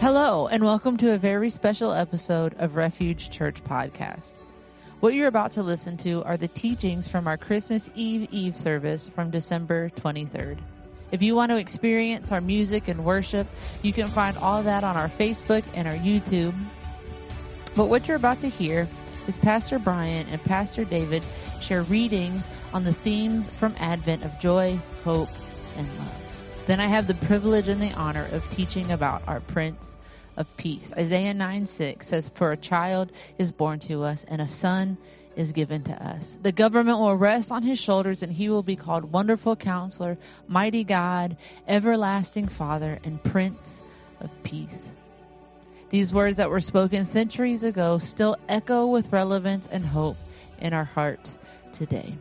Hello, and welcome to a very special episode of Refuge Church Podcast. What you're about to listen to are the teachings from our Christmas Eve Eve service from December 23rd. If you want to experience our music and worship, you can find all that on our Facebook and our YouTube. But what you're about to hear is Pastor Brian and Pastor David share readings on the themes from Advent of joy, hope, and love. Then I have the privilege and the honor of teaching about our Prince of Peace. Isaiah 9 6 says, For a child is born to us, and a son is given to us. The government will rest on his shoulders, and he will be called Wonderful Counselor, Mighty God, Everlasting Father, and Prince of Peace. These words that were spoken centuries ago still echo with relevance and hope in our hearts today.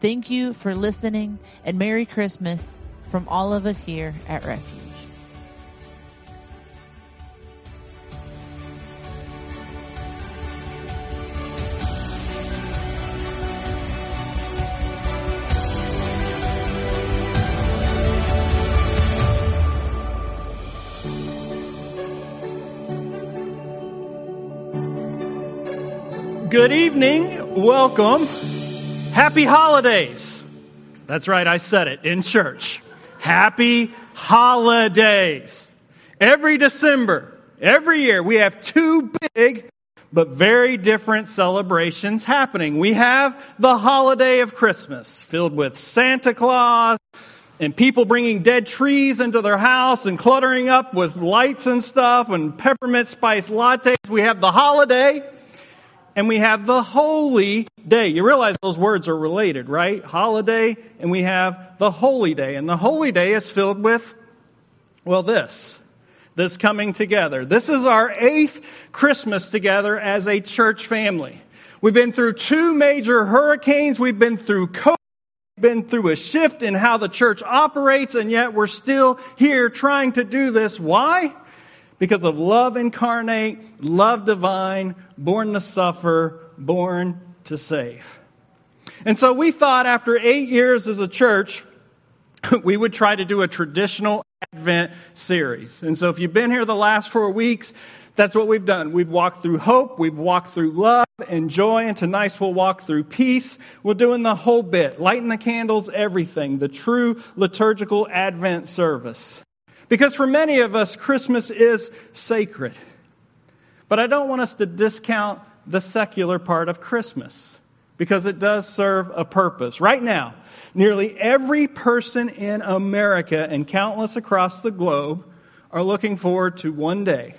Thank you for listening, and Merry Christmas from all of us here at Refuge. Good evening. Welcome. Happy holidays. That's right, I said it in church. Happy holidays. Every December, every year, we have two big but very different celebrations happening. We have the holiday of Christmas, filled with Santa Claus and people bringing dead trees into their house and cluttering up with lights and stuff and peppermint spice lattes. We have the holiday and we have the holy day. You realize those words are related, right? Holiday, and we have the holy day. And the holy day is filled with, well, this. This coming together. This is our eighth Christmas together as a church family. We've been through two major hurricanes. We've been through COVID. We've been through a shift in how the church operates, and yet we're still here trying to do this. Why? Because of love incarnate, love divine, born to suffer, born to save. And so we thought after eight years as a church, we would try to do a traditional Advent series. And so if you've been here the last four weeks, that's what we've done. We've walked through hope, we've walked through love and joy, and tonight we'll walk through peace. We're doing the whole bit, lighting the candles, everything, the true liturgical Advent service. Because for many of us, Christmas is sacred. But I don't want us to discount the secular part of Christmas because it does serve a purpose. Right now, nearly every person in America and countless across the globe are looking forward to one day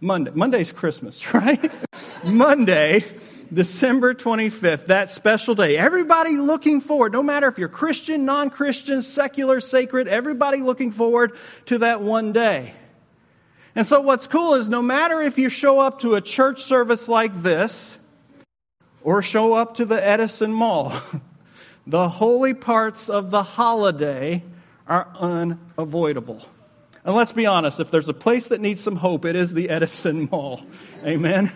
Monday. Monday's Christmas, right? Monday December 25th, that special day. Everybody looking forward, no matter if you're Christian, non Christian, secular, sacred, everybody looking forward to that one day. And so, what's cool is no matter if you show up to a church service like this or show up to the Edison Mall, the holy parts of the holiday are unavoidable. And let's be honest, if there's a place that needs some hope, it is the Edison Mall. Amen.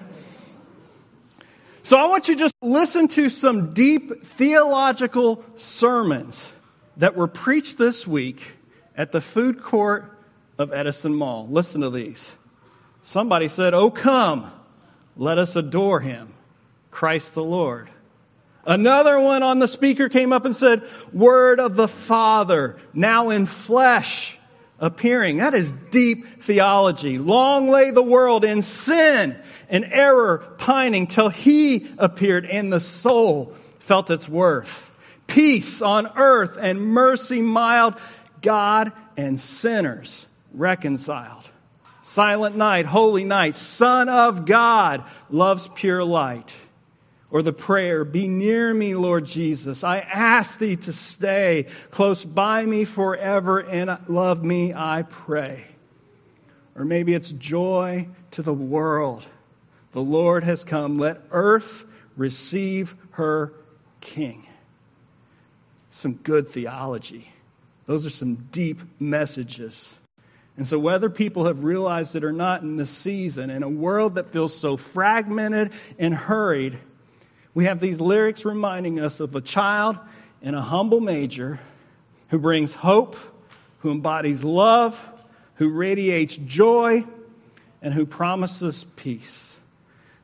So I want you to just listen to some deep theological sermons that were preached this week at the food court of Edison Mall. Listen to these. Somebody said, Oh, come, let us adore him, Christ the Lord. Another one on the speaker came up and said, Word of the Father, now in flesh appearing. That is deep theology. Long lay the world in sin and error pining till he appeared and the soul felt its worth. Peace on earth and mercy mild, God and sinners reconciled. Silent night, holy night, Son of God loves pure light or the prayer, Be near me, Lord Jesus. I ask thee to stay close by me forever and love me, I pray. Or maybe it's joy to the world. The Lord has come. Let earth receive her King. Some good theology. Those are some deep messages. And so, whether people have realized it or not in this season, in a world that feels so fragmented and hurried, we have these lyrics reminding us of a child in a humble manger who brings hope, who embodies love, who radiates joy, and who promises peace.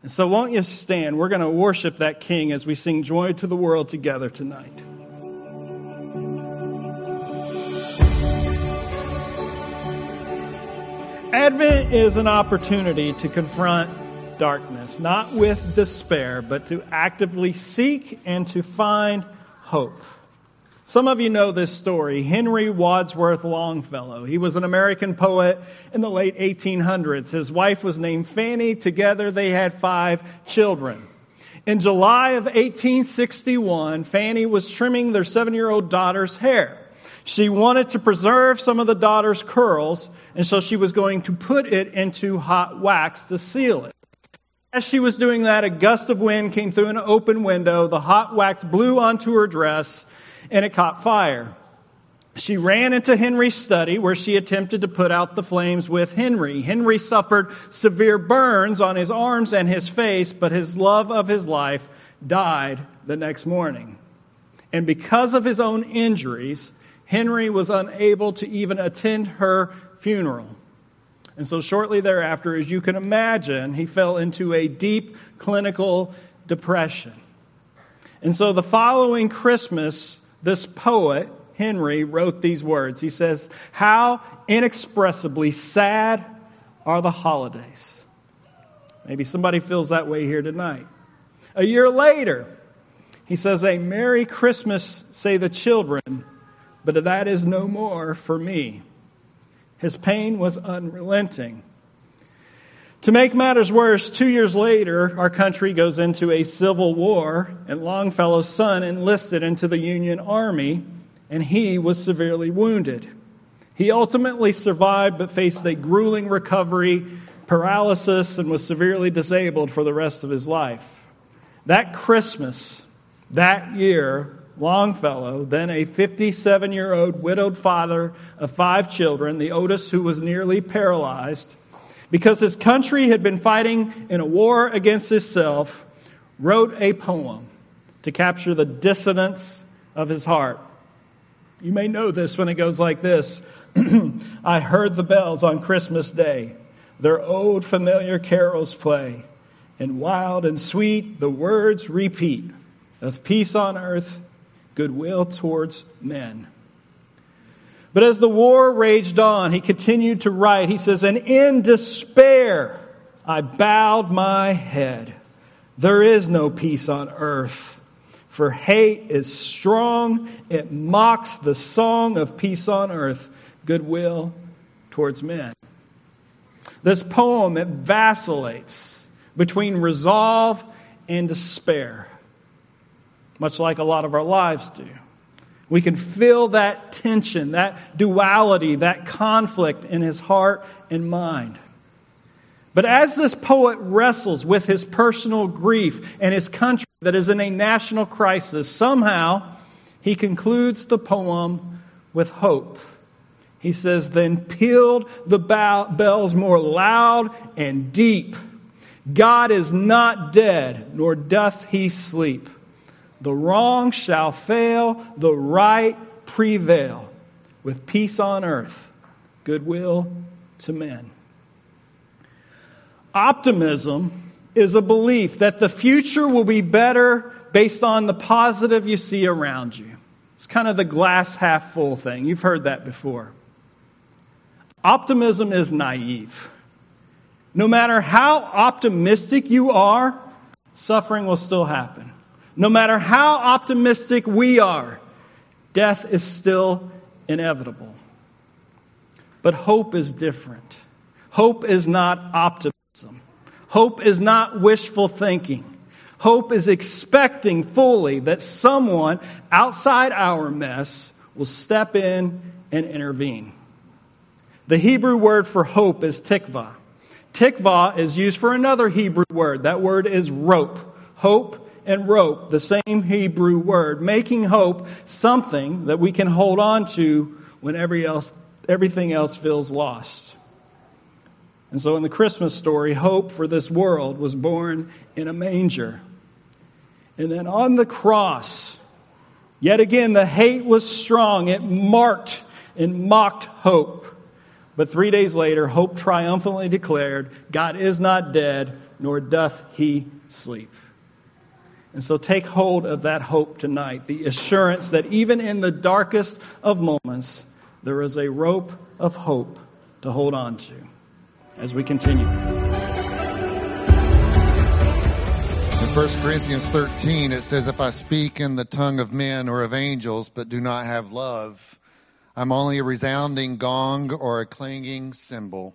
And so, won't you stand? We're going to worship that King as we sing Joy to the World together tonight. Advent is an opportunity to confront darkness, not with despair, but to actively seek and to find hope. Some of you know this story. Henry Wadsworth Longfellow. He was an American poet in the late 1800s. His wife was named Fanny. Together they had five children. In July of 1861, Fanny was trimming their seven year old daughter's hair. She wanted to preserve some of the daughter's curls, and so she was going to put it into hot wax to seal it. As she was doing that, a gust of wind came through an open window. The hot wax blew onto her dress and it caught fire. She ran into Henry's study where she attempted to put out the flames with Henry. Henry suffered severe burns on his arms and his face, but his love of his life died the next morning. And because of his own injuries, Henry was unable to even attend her funeral. And so, shortly thereafter, as you can imagine, he fell into a deep clinical depression. And so, the following Christmas, this poet, Henry, wrote these words. He says, How inexpressibly sad are the holidays. Maybe somebody feels that way here tonight. A year later, he says, A Merry Christmas, say the children, but that is no more for me. His pain was unrelenting. To make matters worse, two years later, our country goes into a civil war, and Longfellow's son enlisted into the Union Army, and he was severely wounded. He ultimately survived, but faced a grueling recovery, paralysis, and was severely disabled for the rest of his life. That Christmas, that year, Longfellow, then a 57 year old widowed father of five children, the oldest who was nearly paralyzed, because his country had been fighting in a war against itself, wrote a poem to capture the dissonance of his heart. You may know this when it goes like this. I heard the bells on Christmas Day, their old familiar carols play, and wild and sweet the words repeat of peace on earth, goodwill towards men. But as the war raged on, he continued to write. He says, And in despair, I bowed my head. There is no peace on earth, for hate is strong. It mocks the song of peace on earth, goodwill towards men. This poem, it vacillates between resolve and despair, much like a lot of our lives do. We can feel that tension, that duality, that conflict in his heart and mind. But as this poet wrestles with his personal grief and his country that is in a national crisis, somehow he concludes the poem with hope. He says, Then pealed the bells more loud and deep. God is not dead, nor doth he sleep. The wrong shall fail, the right prevail, with peace on earth, goodwill to men. Optimism is a belief that the future will be better based on the positive you see around you. It's kind of the glass half full thing. You've heard that before. Optimism is naive. No matter how optimistic you are, suffering will still happen. No matter how optimistic we are, death is still inevitable. But hope is different. Hope is not optimism. Hope is not wishful thinking. Hope is expecting fully that someone outside our mess will step in and intervene. The Hebrew word for hope is tikvah. Tikvah is used for another Hebrew word. That word is rope. Hope and rope, the same Hebrew word, making hope something that we can hold on to when every else, everything else feels lost. And so in the Christmas story, hope for this world was born in a manger. And then on the cross, yet again, the hate was strong. It marked and mocked hope. But three days later, hope triumphantly declared, God is not dead, nor doth he sleep. And so take hold of that hope tonight, the assurance that even in the darkest of moments, there is a rope of hope to hold on to as we continue. In 1 Corinthians 13, it says, If I speak in the tongue of men or of angels, but do not have love, I'm only a resounding gong or a clanging cymbal.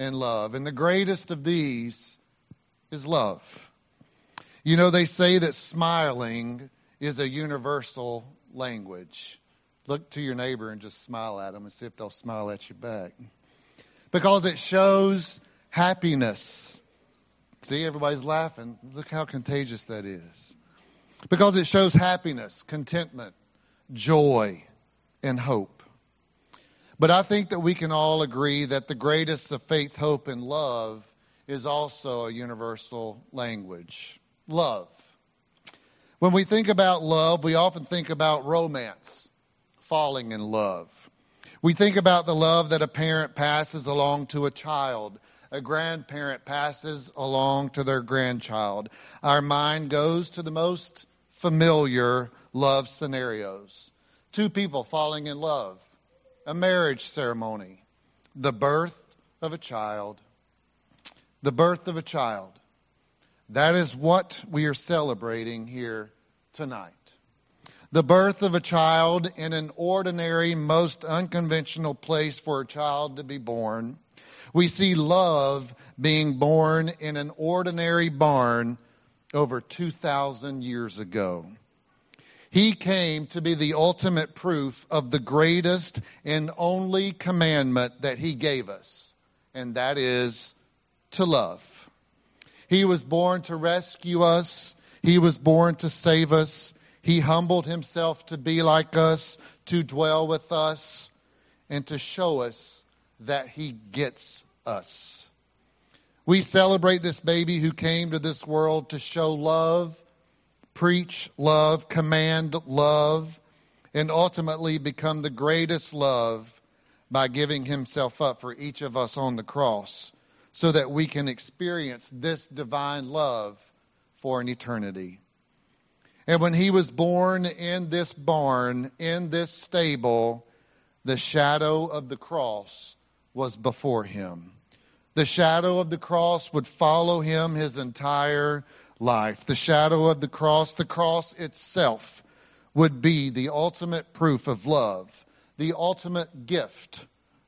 and love. And the greatest of these is love. You know, they say that smiling is a universal language. Look to your neighbor and just smile at them and see if they'll smile at you back. Because it shows happiness. See, everybody's laughing. Look how contagious that is. Because it shows happiness, contentment, joy, and hope. But I think that we can all agree that the greatest of faith, hope, and love is also a universal language love. When we think about love, we often think about romance, falling in love. We think about the love that a parent passes along to a child, a grandparent passes along to their grandchild. Our mind goes to the most familiar love scenarios. Two people falling in love a marriage ceremony, the birth of a child. The birth of a child. That is what we are celebrating here tonight. The birth of a child in an ordinary, most unconventional place for a child to be born. We see love being born in an ordinary barn over 2,000 years ago. He came to be the ultimate proof of the greatest and only commandment that He gave us, and that is to love. He was born to rescue us, He was born to save us. He humbled Himself to be like us, to dwell with us, and to show us that He gets us. We celebrate this baby who came to this world to show love preach love, command love, and ultimately become the greatest love by giving himself up for each of us on the cross so that we can experience this divine love for an eternity. And when he was born in this barn, in this stable, the shadow of the cross was before him. The shadow of the cross would follow him his entire life. The shadow of the cross, the cross itself, would be the ultimate proof of love, the ultimate gift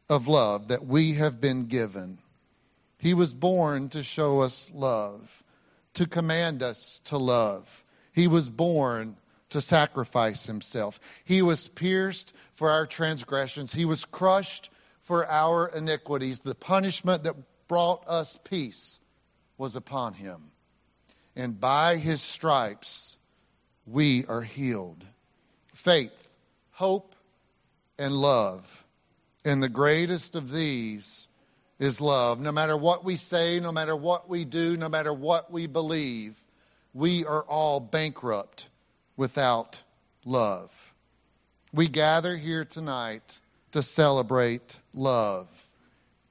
of love that we have been given. He was born to show us love, to command us to love. He was born to sacrifice himself. He was pierced for our transgressions. He was crushed for our iniquities. The punishment that brought us peace was upon him and by his stripes we are healed. Faith, hope, and love. And the greatest of these is love. No matter what we say, no matter what we do, no matter what we believe, we are all bankrupt without love. We gather here tonight to celebrate love.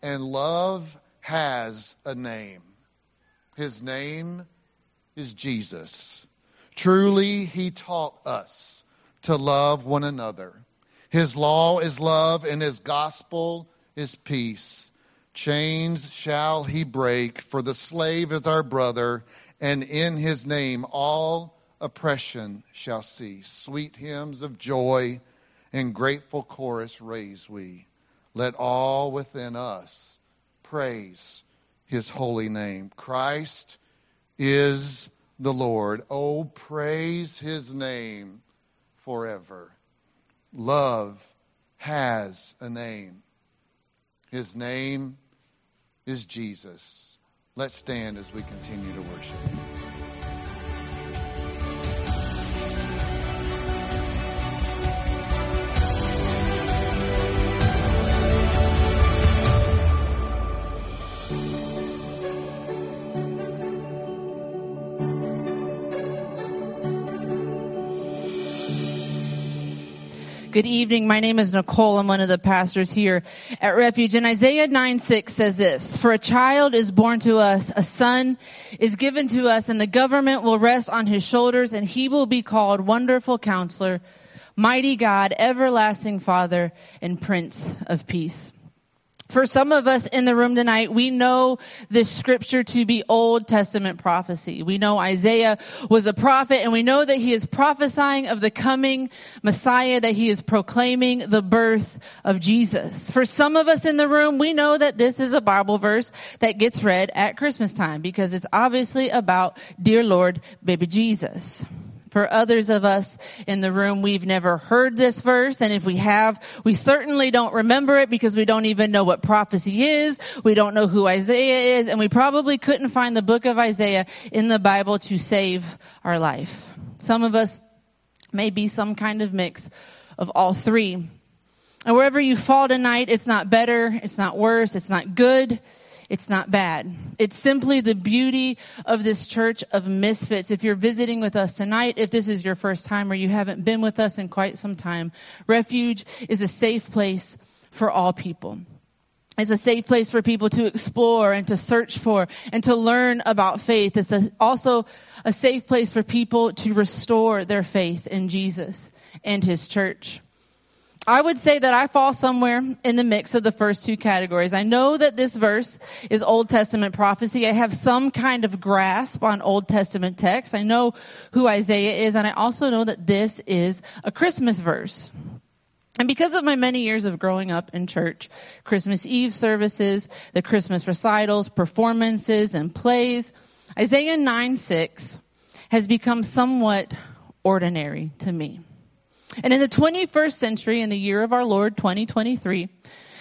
And love has a name. His name is Jesus. Truly, he taught us to love one another. His law is love, and his gospel is peace. Chains shall he break, for the slave is our brother, and in his name all oppression shall cease. Sweet hymns of joy and grateful chorus raise we. Let all within us praise his holy name. Christ is the Lord. Oh, praise his name forever. Love has a name. His name is Jesus. Let's stand as we continue to worship. Good evening. My name is Nicole. I'm one of the pastors here at Refuge. And Isaiah 9 6 says this, For a child is born to us, a son is given to us, and the government will rest on his shoulders, and he will be called Wonderful Counselor, Mighty God, Everlasting Father, and Prince of Peace. For some of us in the room tonight, we know this scripture to be Old Testament prophecy. We know Isaiah was a prophet and we know that he is prophesying of the coming Messiah, that he is proclaiming the birth of Jesus. For some of us in the room, we know that this is a Bible verse that gets read at Christmas time because it's obviously about dear Lord, baby Jesus. For others of us in the room, we've never heard this verse. And if we have, we certainly don't remember it because we don't even know what prophecy is. We don't know who Isaiah is. And we probably couldn't find the book of Isaiah in the Bible to save our life. Some of us may be some kind of mix of all three. And wherever you fall tonight, it's not better. It's not worse. It's not good. It's not bad. It's simply the beauty of this church of misfits. If you're visiting with us tonight, if this is your first time or you haven't been with us in quite some time, Refuge is a safe place for all people. It's a safe place for people to explore and to search for and to learn about faith. It's a, also a safe place for people to restore their faith in Jesus and his church. I would say that I fall somewhere in the mix of the first two categories. I know that this verse is Old Testament prophecy. I have some kind of grasp on Old Testament text. I know who Isaiah is, and I also know that this is a Christmas verse. And because of my many years of growing up in church, Christmas Eve services, the Christmas recitals, performances, and plays, Isaiah 9 6 has become somewhat ordinary to me. And in the 21st century, in the year of our Lord 2023,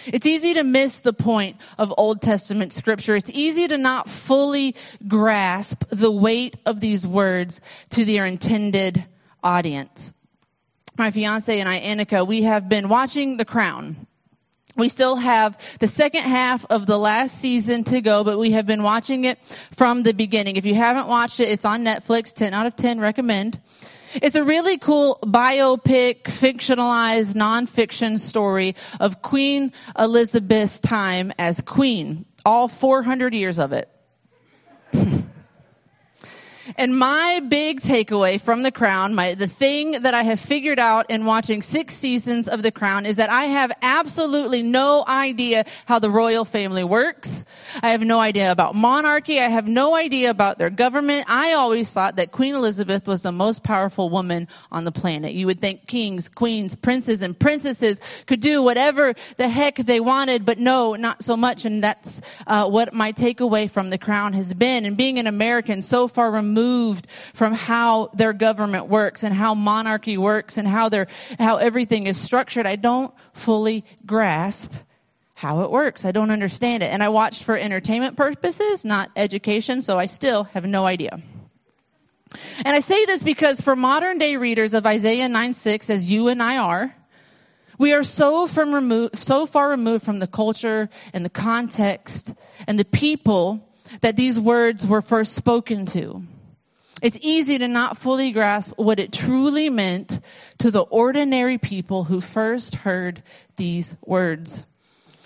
it's easy to miss the point of Old Testament scripture. It's easy to not fully grasp the weight of these words to their intended audience. My fiance and I, Annika, we have been watching The Crown. We still have the second half of the last season to go, but we have been watching it from the beginning. If you haven't watched it, it's on Netflix. 10 out of 10 recommend. It's a really cool biopic, fictionalized nonfiction story of Queen Elizabeth's time as queen. All 400 years of it. And my big takeaway from The Crown, my, the thing that I have figured out in watching six seasons of The Crown is that I have absolutely no idea how the royal family works. I have no idea about monarchy. I have no idea about their government. I always thought that Queen Elizabeth was the most powerful woman on the planet. You would think kings, queens, princes, and princesses could do whatever the heck they wanted, but no, not so much. And that's uh, what my takeaway from The Crown has been. And being an American so far removed removed from how their government works and how monarchy works and how their, how everything is structured. I don't fully grasp how it works. I don't understand it. And I watched for entertainment purposes, not education, so I still have no idea. And I say this because for modern day readers of Isaiah 9 6, as you and I are, we are so from remove, so far removed from the culture and the context and the people that these words were first spoken to. It's easy to not fully grasp what it truly meant to the ordinary people who first heard these words.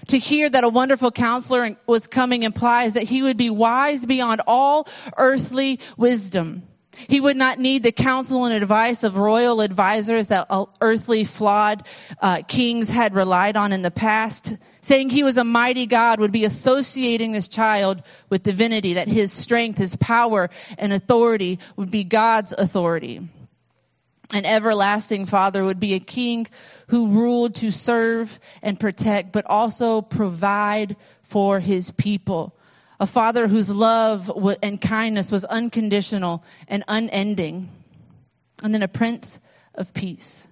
To hear that a wonderful counselor was coming implies that he would be wise beyond all earthly wisdom. He would not need the counsel and advice of royal advisors that earthly flawed uh, kings had relied on in the past. Saying he was a mighty God would be associating this child with divinity, that his strength, his power, and authority would be God's authority. An everlasting father would be a king who ruled to serve and protect, but also provide for his people a father whose love and kindness was unconditional and unending, and then a prince of peace.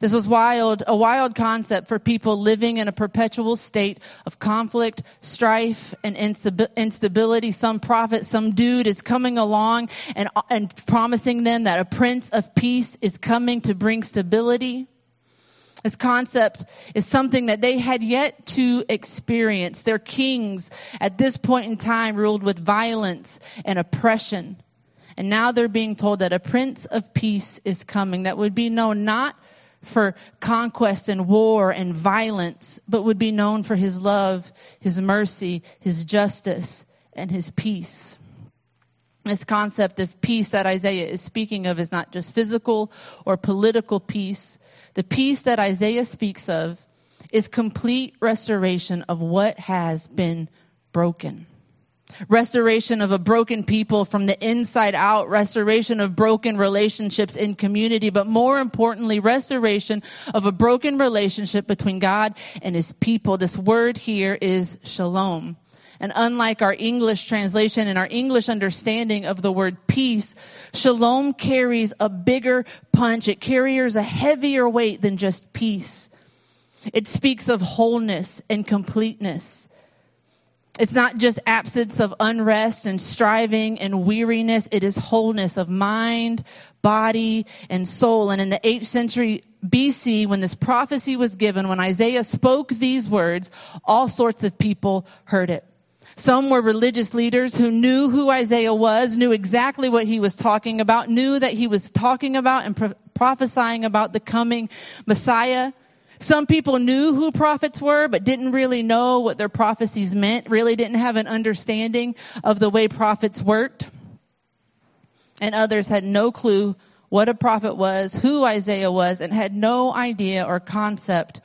This was wild, a wild concept for people living in a perpetual state of conflict, strife, and instability. Some prophet, some dude is coming along and, and promising them that a prince of peace is coming to bring stability. This concept is something that they had yet to experience. Their kings at this point in time ruled with violence and oppression. And now they're being told that a prince of peace is coming that would be known not for conquest and war and violence, but would be known for his love, his mercy, his justice, and his peace. This concept of peace that Isaiah is speaking of is not just physical or political peace, the peace that Isaiah speaks of is complete restoration of what has been broken. Restoration of a broken people from the inside out, restoration of broken relationships in community, but more importantly, restoration of a broken relationship between God and his people. This word here is shalom. And unlike our English translation and our English understanding of the word peace, shalom carries a bigger punch. It carries a heavier weight than just peace. It speaks of wholeness and completeness. It's not just absence of unrest and striving and weariness. It is wholeness of mind, body, and soul. And in the 8th century BC, when this prophecy was given, when Isaiah spoke these words, all sorts of people heard it. Some were religious leaders who knew who Isaiah was, knew exactly what he was talking about, knew that he was talking about and pro- prophesying about the coming Messiah. Some people knew who prophets were, but didn't really know what their prophecies meant, really didn't have an understanding of the way prophets worked. And others had no clue what a prophet was, who Isaiah was, and had no idea or concept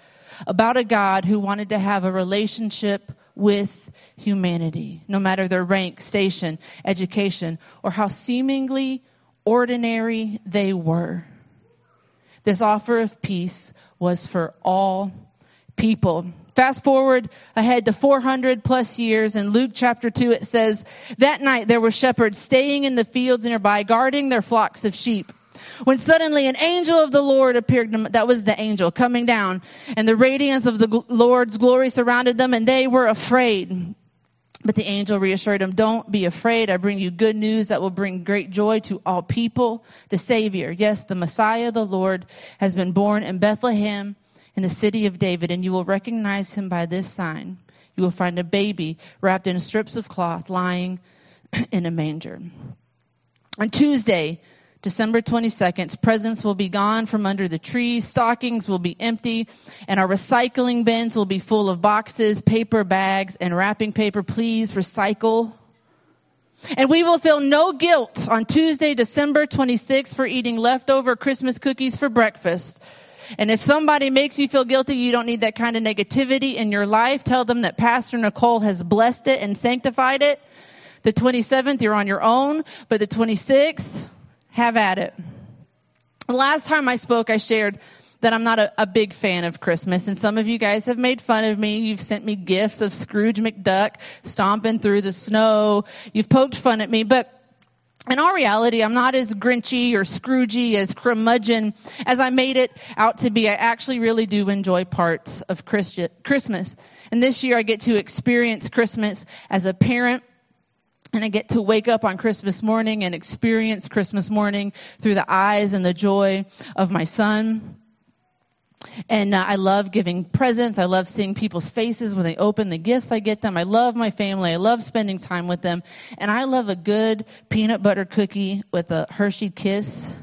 about a God who wanted to have a relationship with humanity, no matter their rank, station, education, or how seemingly ordinary they were. This offer of peace was for all people. Fast forward ahead to 400 plus years in Luke chapter 2, it says, That night there were shepherds staying in the fields nearby, guarding their flocks of sheep when suddenly an angel of the Lord appeared. That was the angel coming down and the radiance of the Lord's glory surrounded them and they were afraid. But the angel reassured them, don't be afraid. I bring you good news that will bring great joy to all people. The Savior, yes, the Messiah, the Lord, has been born in Bethlehem in the city of David, and you will recognize him by this sign. You will find a baby wrapped in strips of cloth lying in a manger. On Tuesday, December 22nd, presents will be gone from under the trees, stockings will be empty, and our recycling bins will be full of boxes, paper bags, and wrapping paper. Please recycle. And we will feel no guilt on Tuesday, December 26th for eating leftover Christmas cookies for breakfast. And if somebody makes you feel guilty, you don't need that kind of negativity in your life. Tell them that Pastor Nicole has blessed it and sanctified it. The 27th, you're on your own, but the 26th, have at it. The last time I spoke, I shared that I'm not a, a, big fan of Christmas, and some of you guys have made fun of me. You've sent me gifts of Scrooge McDuck stomping through the snow. You've poked fun at me, but in all reality, I'm not as grinchy or scroogey as curmudgeon as I made it out to be. I actually really do enjoy parts of Christmas. And this year I get to experience Christmas as a parent and I get to wake up on Christmas morning and experience Christmas morning through the eyes and the joy of my son. And uh, I love giving presents. I love seeing people's faces when they open the gifts I get them. I love my family. I love spending time with them. And I love a good peanut butter cookie with a Hershey kiss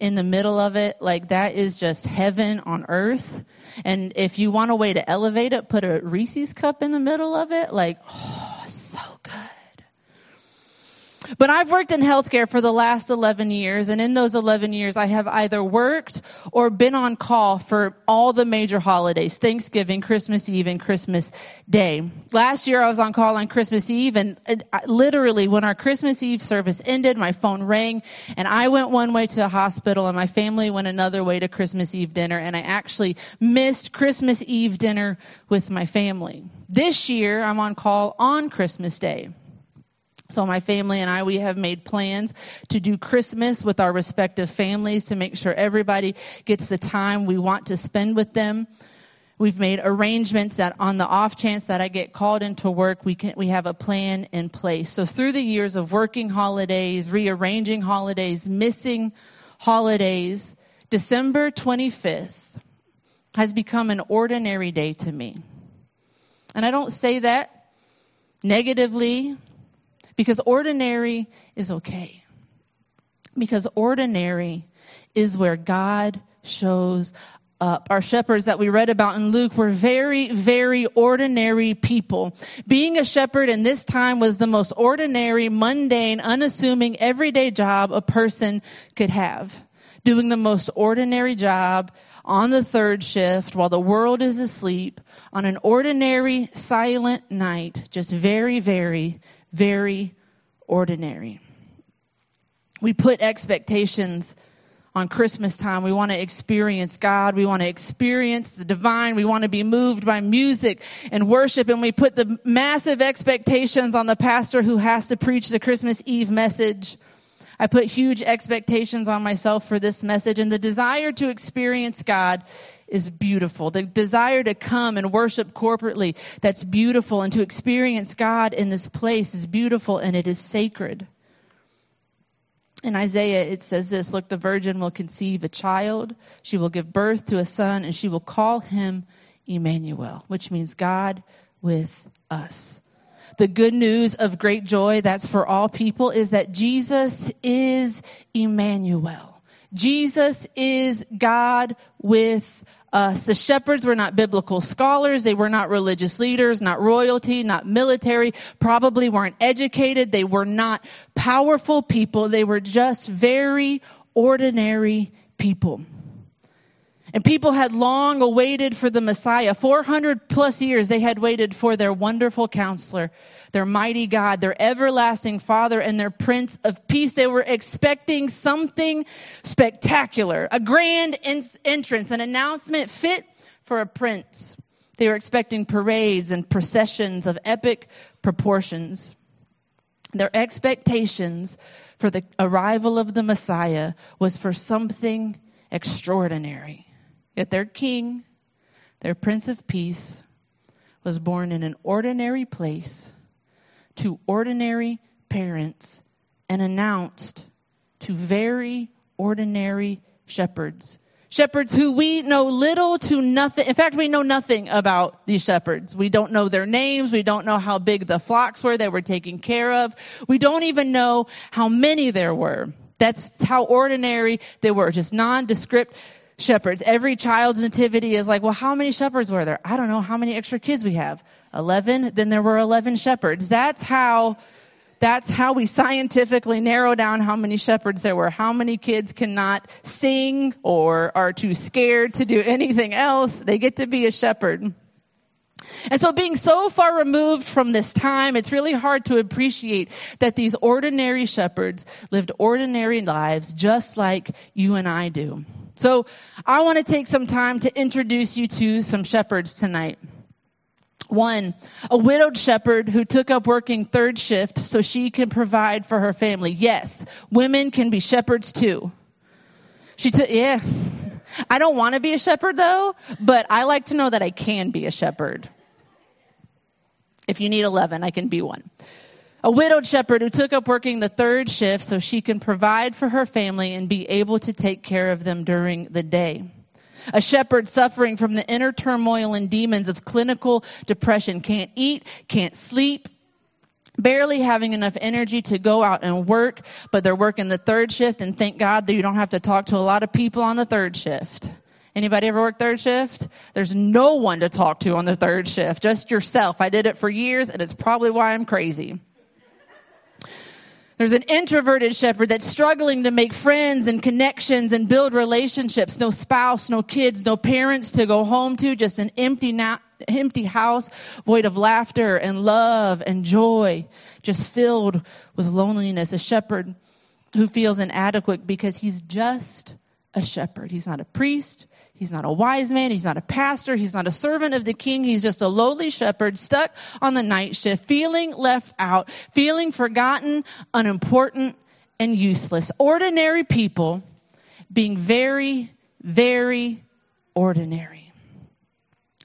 in the middle of it. Like that is just heaven on earth. And if you want a way to elevate it, put a Reese's cup in the middle of it. Like, oh. But I've worked in healthcare for the last 11 years, and in those 11 years, I have either worked or been on call for all the major holidays, Thanksgiving, Christmas Eve, and Christmas Day. Last year, I was on call on Christmas Eve, and literally, when our Christmas Eve service ended, my phone rang, and I went one way to the hospital, and my family went another way to Christmas Eve dinner, and I actually missed Christmas Eve dinner with my family. This year, I'm on call on Christmas Day. So my family and I, we have made plans to do Christmas with our respective families to make sure everybody gets the time we want to spend with them. We've made arrangements that on the off chance that I get called into work, we can, we have a plan in place. So through the years of working holidays, rearranging holidays, missing holidays, December 25th has become an ordinary day to me. And I don't say that negatively because ordinary is okay. Because ordinary is where God shows up. Our shepherds that we read about in Luke were very, very ordinary people. Being a shepherd in this time was the most ordinary, mundane, unassuming, everyday job a person could have. Doing the most ordinary job on the third shift while the world is asleep on an ordinary, silent night, just very, very, very ordinary. We put expectations on Christmas time. We want to experience God. We want to experience the divine. We want to be moved by music and worship. And we put the massive expectations on the pastor who has to preach the Christmas Eve message. I put huge expectations on myself for this message and the desire to experience God is beautiful. The desire to come and worship corporately, that's beautiful. And to experience God in this place is beautiful and it is sacred. In Isaiah, it says this Look, the virgin will conceive a child. She will give birth to a son, and she will call him Emmanuel, which means God with us. The good news of great joy that's for all people is that Jesus is Emmanuel. Jesus is God with us. The shepherds were not biblical scholars. They were not religious leaders, not royalty, not military, probably weren't educated. They were not powerful people. They were just very ordinary people. And people had long awaited for the Messiah. 400 plus years they had waited for their wonderful counselor, their mighty God, their everlasting Father, and their Prince of Peace. They were expecting something spectacular, a grand entrance, an announcement fit for a prince. They were expecting parades and processions of epic proportions. Their expectations for the arrival of the Messiah was for something extraordinary. Yet their king, their Prince of Peace, was born in an ordinary place to ordinary parents and announced to very ordinary shepherds. Shepherds who we know little to nothing. In fact, we know nothing about these shepherds. We don't know their names. We don't know how big the flocks were they were taken care of. We don't even know how many there were. That's how ordinary they were, just nondescript shepherds. Every child's nativity is like, well, how many shepherds were there? I don't know how many extra kids we have. 11? Then there were 11 shepherds. That's how, that's how we scientifically narrow down how many shepherds there were. How many kids cannot sing or are too scared to do anything else. They get to be a shepherd. And so being so far removed from this time, it's really hard to appreciate that these ordinary shepherds lived ordinary lives just like you and I do. So I want to take some time to introduce you to some shepherds tonight. One, a widowed shepherd who took up working third shift so she can provide for her family. Yes, women can be shepherds too. She took, yeah. I don't want to be a shepherd though, but I like to know that I can be a shepherd. If you need 11, I can be one. A widowed shepherd who took up working the third shift so she can provide for her family and be able to take care of them during the day. A shepherd suffering from the inner turmoil and demons of clinical depression can't eat, can't sleep, barely having enough energy to go out and work, but they're working the third shift and thank God that you don't have to talk to a lot of people on the third shift. Anybody ever work third shift? There's no one to talk to on the third shift, just yourself. I did it for years and it's probably why I'm crazy. There's an introverted shepherd that's struggling to make friends and connections and build relationships. No spouse, no kids, no parents to go home to, just an empty, na- empty house void of laughter and love and joy, just filled with loneliness. A shepherd who feels inadequate because he's just a shepherd. He's not a priest. He's not a wise man. He's not a pastor. He's not a servant of the king. He's just a lowly shepherd stuck on the night shift, feeling left out, feeling forgotten, unimportant, and useless. Ordinary people being very, very ordinary.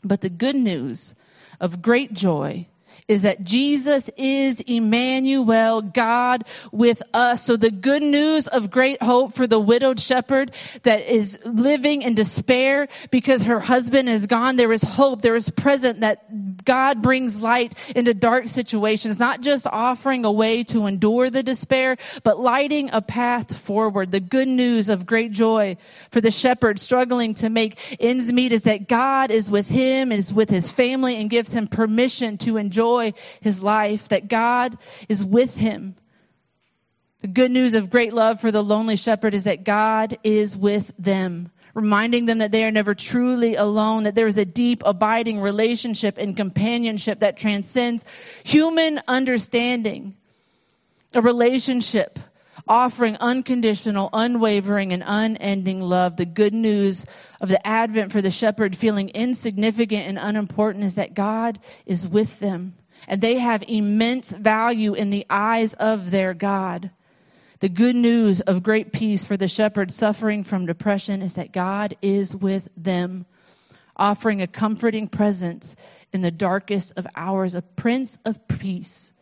But the good news of great joy is that Jesus is Emmanuel, God with us. So the good news of great hope for the widowed shepherd that is living in despair because her husband is gone. There is hope. There is present that God brings light into dark situations, not just offering a way to endure the despair, but lighting a path forward. The good news of great joy for the shepherd struggling to make ends meet is that God is with him, is with his family and gives him permission to enjoy enjoy his life, that God is with him. The good news of great love for the lonely shepherd is that God is with them, reminding them that they are never truly alone, that there is a deep, abiding relationship and companionship that transcends human understanding. A relationship offering unconditional, unwavering, and unending love. The good news of the Advent for the shepherd feeling insignificant and unimportant is that God is with them and they have immense value in the eyes of their God. The good news of great peace for the shepherd suffering from depression is that God is with them, offering a comforting presence in the darkest of hours, a prince of peace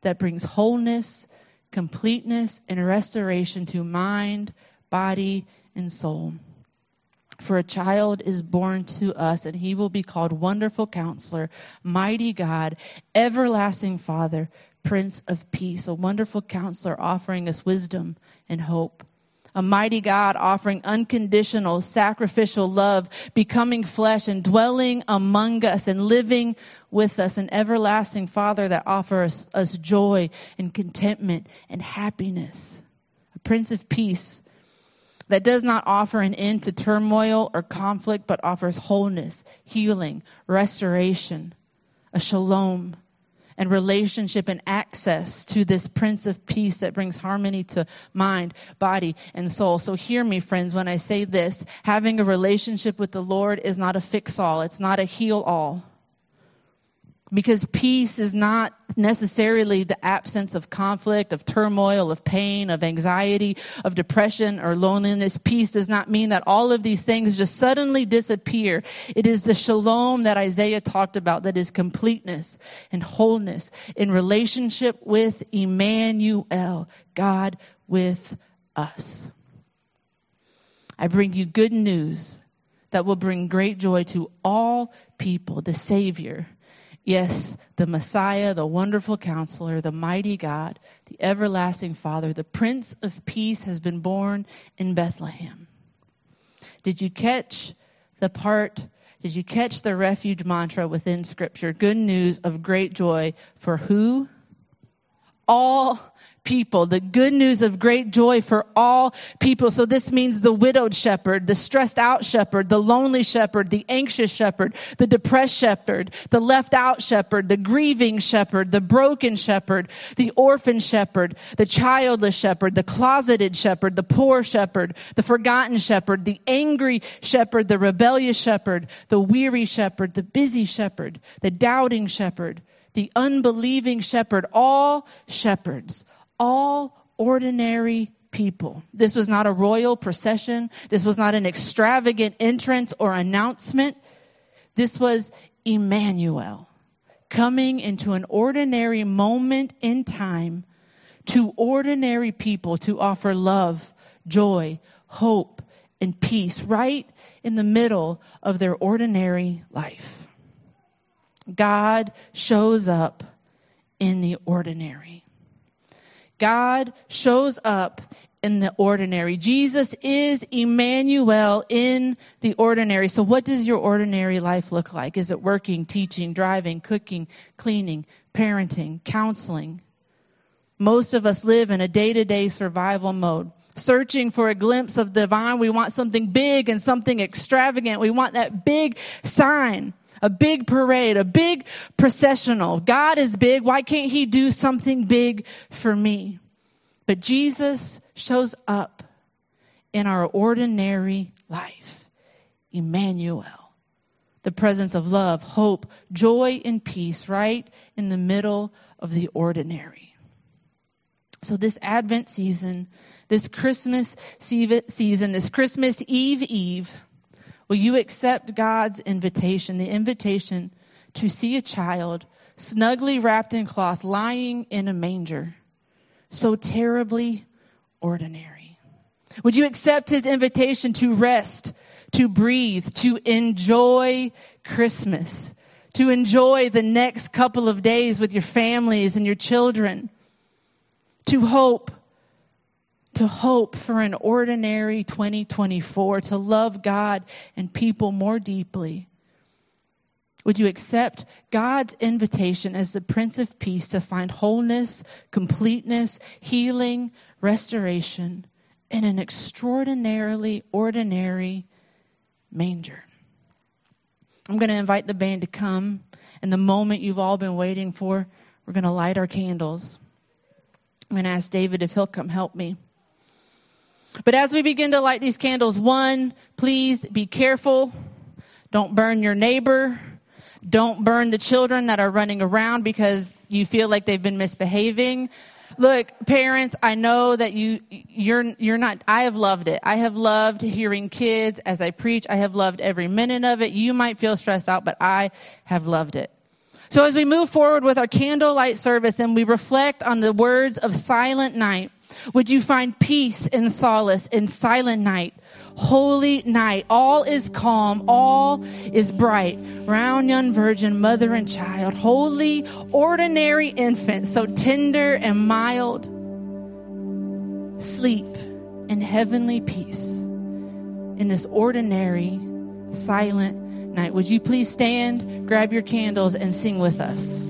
that brings wholeness, completeness, and restoration to mind, body, and soul. For a child is born to us, and he will be called Wonderful Counselor, Mighty God, Everlasting Father, Prince of Peace. A wonderful counselor offering us wisdom and hope. A mighty God offering unconditional, sacrificial love, becoming flesh and dwelling among us and living with us. An everlasting Father that offers us joy and contentment and happiness. A Prince of Peace that does not offer an end to turmoil or conflict, but offers wholeness, healing, restoration, a shalom, and relationship and access to this Prince of Peace that brings harmony to mind, body, and soul. So hear me, friends, when I say this. Having a relationship with the Lord is not a fix all. It's not a heal all because peace is not necessarily the absence of conflict, of turmoil, of pain, of anxiety, of depression or loneliness. Peace does not mean that all of these things just suddenly disappear. It is the shalom that Isaiah talked about that is completeness and wholeness in relationship with Emmanuel, God with us. I bring you good news that will bring great joy to all people, the Savior Yes, the Messiah, the wonderful counselor, the mighty God, the everlasting Father, the Prince of Peace has been born in Bethlehem. Did you catch the part? Did you catch the refuge mantra within Scripture? Good news of great joy for who? All people, the good news of great joy for all people. So this means the widowed shepherd, the stressed out shepherd, the lonely shepherd, the anxious shepherd, the depressed shepherd, the left out shepherd, the grieving shepherd, the broken shepherd, the orphan shepherd, the childless shepherd, the closeted shepherd, the poor shepherd, the forgotten shepherd, the angry shepherd, the rebellious shepherd, the weary shepherd, the busy shepherd, the doubting shepherd, the unbelieving shepherd, all shepherds, all ordinary people. This was not a royal procession. This was not an extravagant entrance or announcement. This was Emmanuel coming into an ordinary moment in time to ordinary people to offer love, joy, hope, and peace right in the middle of their ordinary life. God shows up in the ordinary. God shows up in the ordinary. Jesus is Emmanuel in the ordinary. So what does your ordinary life look like? Is it working, teaching, driving, cooking, cleaning, parenting, counseling? Most of us live in a day to day survival mode, searching for a glimpse of divine. We want something big and something extravagant. We want that big sign, a big parade, a big processional. God is big. Why can't he do something big for me? But Jesus shows up in our ordinary life. Emmanuel. The presence of love, hope, joy, and peace right in the middle of the ordinary. So, this Advent season, this Christmas season, this Christmas Eve Eve, will you accept God's invitation, the invitation to see a child snugly wrapped in cloth lying in a manger, so terribly ordinary? Would you accept his invitation to rest, to breathe, to enjoy Christmas, to enjoy the next couple of days with your families and your children, to hope, to hope for an ordinary 2024, to love God and people more deeply? Would you accept God's invitation as the Prince of Peace to find wholeness, completeness, healing, restoration in an extraordinarily ordinary manger. I'm going to invite the band to come, and the moment you've all been waiting for, we're going to light our candles. I'm going to ask David if he'll come help me. But as we begin to light these candles, one, please be careful. Don't burn your neighbor. Don't burn the children that are running around because you feel like they've been misbehaving. Look, parents, I know that you, you're, you're not, I have loved it. I have loved hearing kids as I preach. I have loved every minute of it. You might feel stressed out, but I have loved it. So as we move forward with our candlelight service and we reflect on the words of silent night, would you find peace and solace in silent night? holy night. All is calm, all is bright. Round young virgin, mother and child, holy, ordinary infant, so tender and mild. Sleep in heavenly peace in this ordinary, silent night. Would you please stand, grab your candles, and sing with us?